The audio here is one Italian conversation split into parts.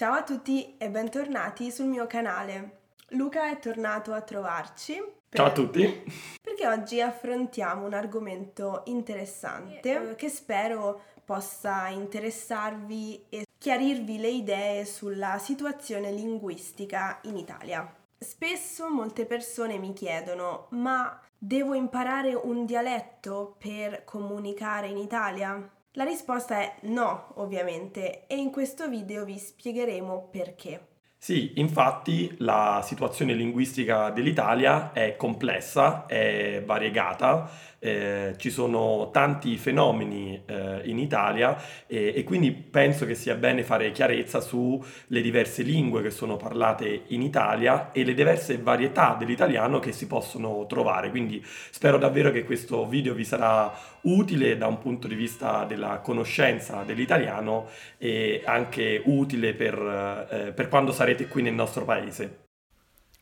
Ciao a tutti e bentornati sul mio canale. Luca è tornato a trovarci. Per... Ciao a tutti! Perché oggi affrontiamo un argomento interessante che spero possa interessarvi e chiarirvi le idee sulla situazione linguistica in Italia. Spesso molte persone mi chiedono: ma devo imparare un dialetto per comunicare in Italia? La risposta è no, ovviamente, e in questo video vi spiegheremo perché. Sì, infatti la situazione linguistica dell'Italia è complessa, è variegata, eh, ci sono tanti fenomeni eh, in Italia e, e, quindi penso che sia bene fare chiarezza sulle diverse lingue che sono parlate in Italia e le diverse varietà dell'italiano che si possono trovare. Quindi spero davvero che questo video vi sarà utile da un punto di vista della conoscenza dell'italiano e anche utile per, eh, per quando sarete qui nel nostro paese.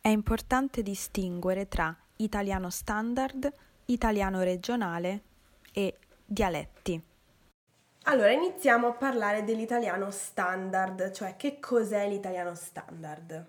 È importante distinguere tra italiano standard, italiano regionale e dialetti. Allora, iniziamo a parlare dell'italiano standard, cioè che cos'è l'italiano standard?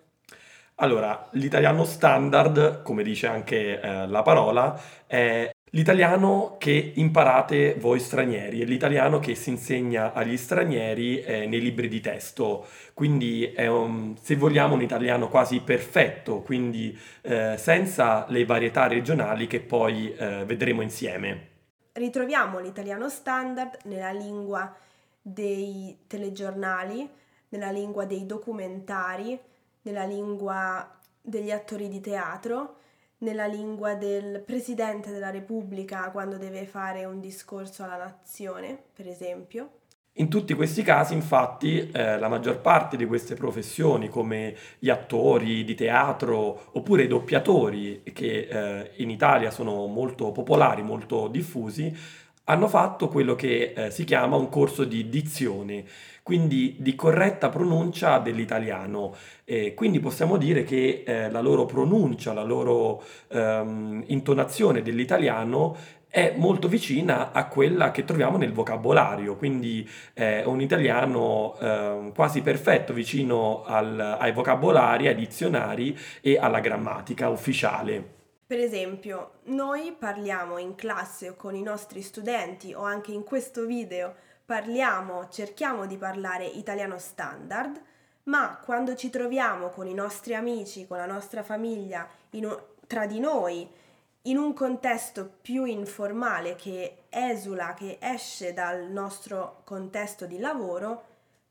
Allora, l'italiano standard, come dice anche eh, la parola, è L'italiano che imparate voi stranieri è l'italiano che si insegna agli stranieri eh, nei libri di testo, quindi è un, se vogliamo un italiano quasi perfetto, quindi eh, senza le varietà regionali che poi eh, vedremo insieme. Ritroviamo l'italiano standard nella lingua dei telegiornali, nella lingua dei documentari, nella lingua degli attori di teatro nella lingua del Presidente della Repubblica quando deve fare un discorso alla nazione, per esempio. In tutti questi casi, infatti, eh, la maggior parte di queste professioni, come gli attori di teatro oppure i doppiatori, che eh, in Italia sono molto popolari, molto diffusi, hanno fatto quello che eh, si chiama un corso di dizione, quindi di corretta pronuncia dell'italiano. E quindi possiamo dire che eh, la loro pronuncia, la loro ehm, intonazione dell'italiano è molto vicina a quella che troviamo nel vocabolario, quindi è un italiano eh, quasi perfetto, vicino al, ai vocabolari, ai dizionari e alla grammatica ufficiale. Per esempio, noi parliamo in classe con i nostri studenti o anche in questo video parliamo, cerchiamo di parlare italiano standard, ma quando ci troviamo con i nostri amici, con la nostra famiglia, un, tra di noi, in un contesto più informale che esula, che esce dal nostro contesto di lavoro,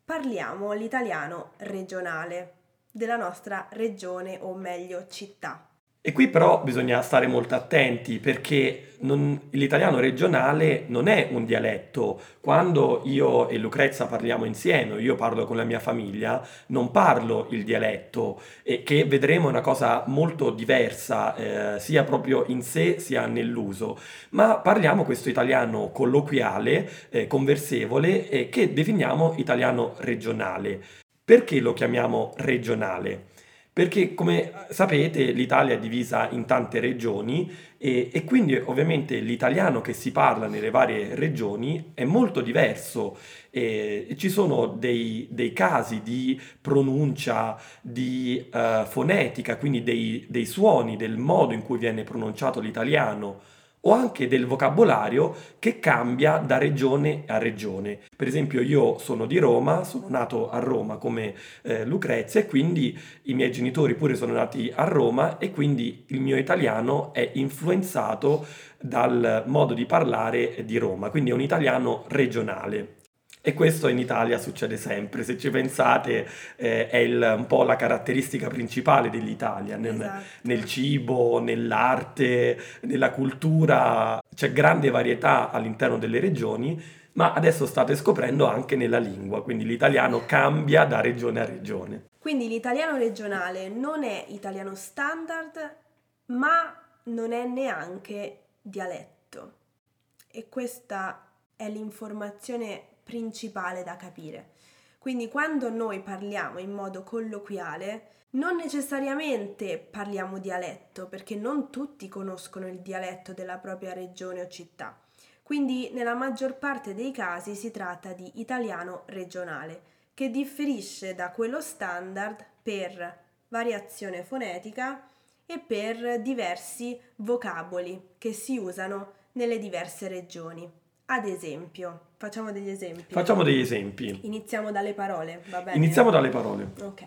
parliamo l'italiano regionale della nostra regione o meglio città. E qui però bisogna stare molto attenti perché non, l'italiano regionale non è un dialetto. Quando io e Lucrezia parliamo insieme, io parlo con la mia famiglia, non parlo il dialetto, e che vedremo una cosa molto diversa, eh, sia proprio in sé sia nell'uso, ma parliamo questo italiano colloquiale, eh, conversevole, eh, che definiamo italiano regionale. Perché lo chiamiamo regionale? Perché come sapete l'Italia è divisa in tante regioni e, e, quindi ovviamente l'italiano che si parla nelle varie regioni è molto diverso. E, ci sono dei, dei, casi di pronuncia, di uh, fonetica, quindi dei, dei suoni, del modo in cui viene pronunciato l'italiano o anche del vocabolario che cambia da regione a regione. Per esempio io sono di Roma, sono nato a Roma come eh, Lucrezia e quindi i miei genitori pure sono nati a Roma e quindi il mio italiano è influenzato dal modo di parlare di Roma, quindi è un italiano regionale. E questo in Italia succede sempre, se ci pensate eh, è il, un po' la caratteristica principale dell'Italia, nel, esatto. nel, cibo, nell'arte, nella cultura, c'è grande varietà all'interno delle regioni, ma adesso state scoprendo anche nella lingua, quindi l'italiano cambia da regione a regione. Quindi l'italiano regionale non è italiano standard, ma non è neanche dialetto. E questa è l'informazione principale da capire. Quindi quando noi parliamo in modo colloquiale, non necessariamente parliamo dialetto, perché non tutti conoscono il dialetto della propria regione o città. Quindi nella maggior parte dei casi si tratta di italiano regionale, che differisce da quello standard per variazione fonetica e per diversi vocaboli che si usano nelle diverse regioni. Ad esempio, facciamo degli esempi. Facciamo degli esempi. Iniziamo dalle parole, va bene? Iniziamo dalle parole. Ok.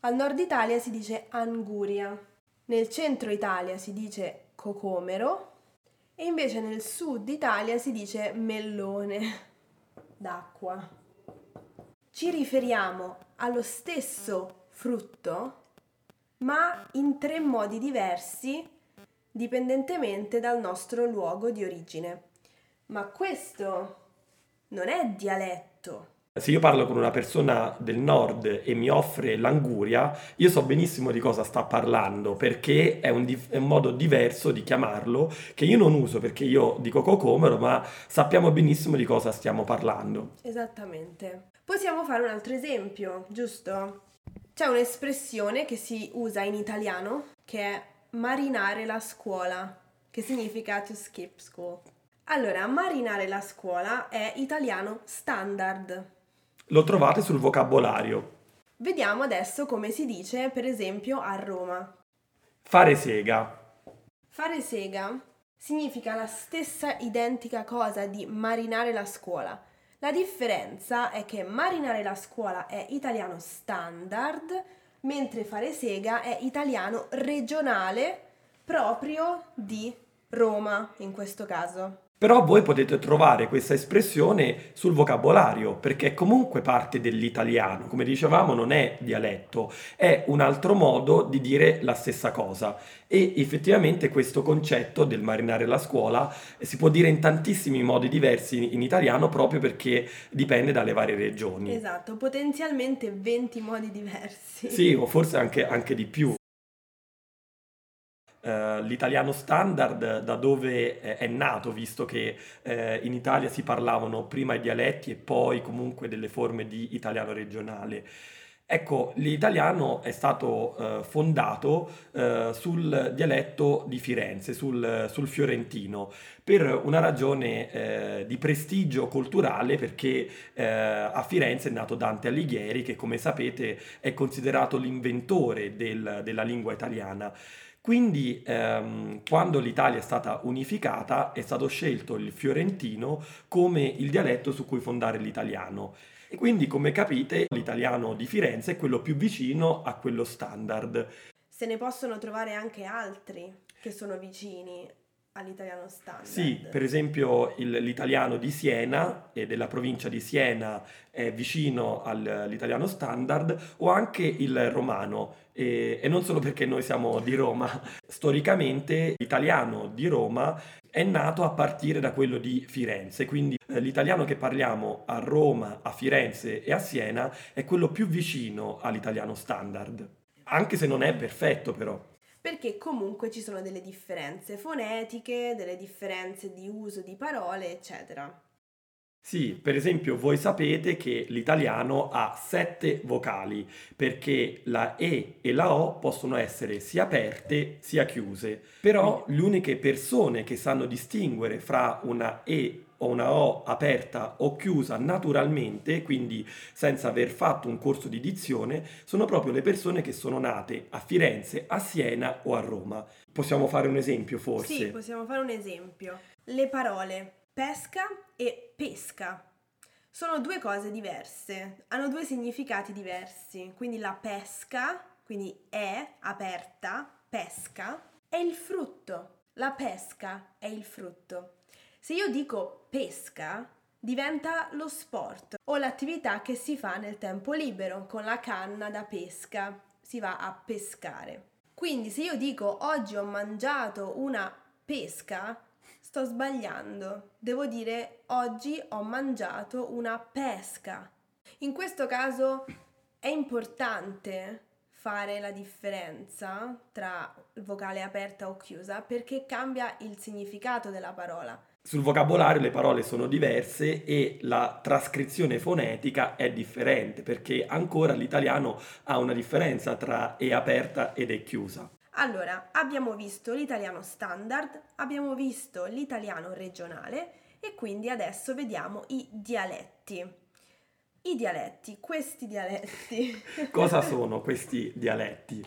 Al nord Italia si dice anguria, nel centro Italia si dice cocomero e invece nel sud Italia si dice mellone d'acqua. Ci riferiamo allo stesso frutto, ma in tre modi diversi dipendentemente dal nostro luogo di origine. Ma questo non è dialetto. Se io parlo con una persona del nord e mi offre l'anguria, io so benissimo di cosa sta parlando perché è un, di- è un modo diverso di chiamarlo che io non uso perché io dico cocomero, ma sappiamo benissimo di cosa stiamo parlando. Esattamente. Possiamo fare un altro esempio, giusto? C'è un'espressione che si usa in italiano che è marinare la scuola, che significa to skip school. Allora, marinare la scuola è italiano standard. Lo trovate sul vocabolario. Vediamo adesso come si dice, per esempio, a Roma. Fare sega. Fare sega significa la stessa identica cosa di marinare la scuola. La differenza è che marinare la scuola è italiano standard, mentre fare sega è italiano regionale proprio di Roma in questo caso. Però voi potete trovare questa espressione sul vocabolario, perché è comunque parte dell'italiano, come dicevamo non è dialetto, è un altro modo di dire la stessa cosa. E effettivamente questo concetto del marinare la scuola si può dire in tantissimi modi diversi in italiano proprio perché dipende dalle varie regioni. Esatto, potenzialmente 20 modi diversi. Sì, o forse anche, anche di più. Uh, l'italiano standard da dove è nato, visto che uh, in Italia si parlavano prima i dialetti e poi comunque delle forme di italiano regionale. Ecco, l'italiano è stato uh, fondato sul dialetto di Firenze, sul, sul fiorentino, per una ragione di prestigio culturale, perché a Firenze è nato Dante Alighieri, che come sapete è considerato l'inventore del, della lingua italiana. Quindi ehm, quando l'Italia è stata unificata è stato scelto il fiorentino come il dialetto su cui fondare l'italiano. E quindi come capite l'italiano di Firenze è quello più vicino a quello standard. Se ne possono trovare anche altri che sono vicini all'italiano standard. Sì, per esempio il, l'italiano di Siena e della provincia di Siena è vicino all'italiano standard o anche il romano. E, e non solo perché noi siamo di Roma, storicamente l'italiano di Roma è nato a partire da quello di Firenze, quindi eh, l'italiano che parliamo a Roma, a Firenze e a Siena è quello più vicino all'italiano standard, anche se non è perfetto però perché comunque ci sono delle differenze fonetiche, delle differenze di uso di parole, eccetera. Sì, per esempio voi sapete che l'italiano ha sette vocali perché la E e la O possono essere sia aperte sia chiuse, però le uniche persone che sanno distinguere fra una E o una O aperta o chiusa naturalmente, quindi senza aver fatto un corso di dizione, sono proprio le persone che sono nate a Firenze, a Siena o a Roma. Possiamo fare un esempio forse? Sì, possiamo fare un esempio. Le parole pesca e pesca sono due cose diverse, hanno due significati diversi. Quindi la pesca, quindi è aperta, pesca, è il frutto. La pesca è il frutto. Se io dico pesca, diventa lo sport o l'attività che si fa nel tempo libero con la canna da pesca. Si va a pescare. Quindi se io dico oggi ho mangiato una pesca, sto sbagliando. Devo dire oggi ho mangiato una pesca. In questo caso è importante fare la differenza tra vocale aperta o chiusa perché cambia il significato della parola. Sul vocabolario le parole sono diverse e la trascrizione fonetica è differente perché ancora l'italiano ha una differenza tra è aperta ed è chiusa. Allora, abbiamo visto l'italiano standard, abbiamo visto l'italiano regionale e quindi adesso vediamo i dialetti. I dialetti, questi dialetti. Cosa sono questi dialetti?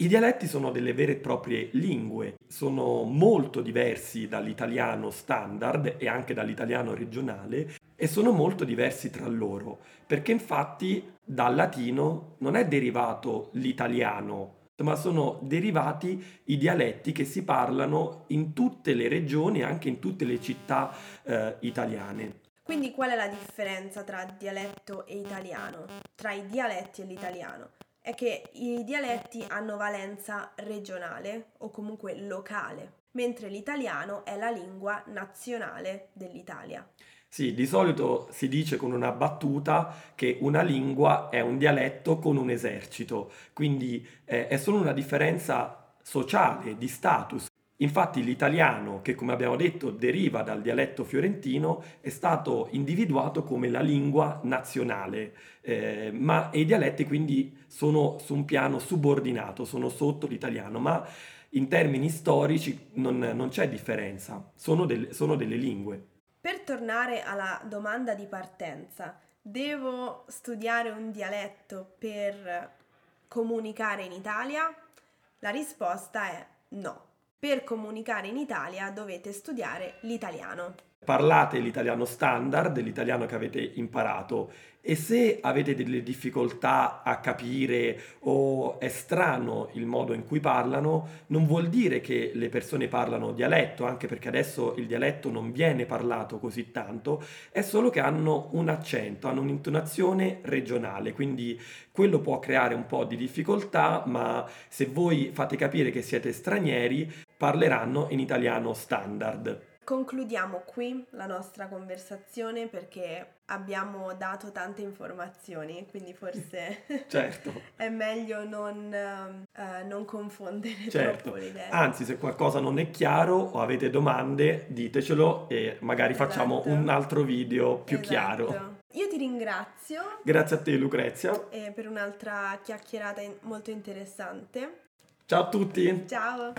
I dialetti sono delle vere e proprie lingue, sono molto diversi dall'italiano standard e anche dall'italiano regionale e sono molto diversi tra loro, perché infatti dal latino non è derivato l'italiano, ma sono derivati i dialetti che si parlano in tutte le regioni, anche in tutte le città eh, italiane. Quindi qual è la differenza tra dialetto e italiano? Tra i dialetti e l'italiano? È che i dialetti hanno valenza regionale o comunque locale, mentre l'italiano è la lingua nazionale dell'Italia. Sì, di solito si dice con una battuta che una lingua è un dialetto con un esercito, quindi eh, è solo una differenza sociale, di status. Infatti l'italiano, che come abbiamo detto deriva dal dialetto fiorentino, è stato individuato come la lingua nazionale, eh, ma i dialetti quindi sono su un piano subordinato, sono sotto l'italiano, ma in termini storici non, non c'è differenza, sono, del, sono delle lingue. Per tornare alla domanda di partenza, devo studiare un dialetto per comunicare in Italia? La risposta è no per comunicare in Italia dovete studiare l'italiano. Parlate l'italiano standard, l'italiano che avete imparato e se avete delle difficoltà a capire o è strano il modo in cui parlano, non vuol dire che le persone parlano dialetto, anche perché adesso il dialetto non viene parlato così tanto, è solo che hanno un accento, hanno un'intonazione regionale, quindi quello può creare un po' di difficoltà, ma se voi fate capire che siete stranieri, parleranno in italiano standard. Concludiamo qui la nostra conversazione perché abbiamo dato tante informazioni, quindi forse certo. è meglio non, uh, non confondere certo. le idee. Anzi, se qualcosa non è chiaro o avete domande, ditecelo e magari esatto. facciamo un altro video più esatto. chiaro. Io ti ringrazio. Grazie a te Lucrezia. Per un'altra chiacchierata molto interessante. Ciao a tutti. Ciao.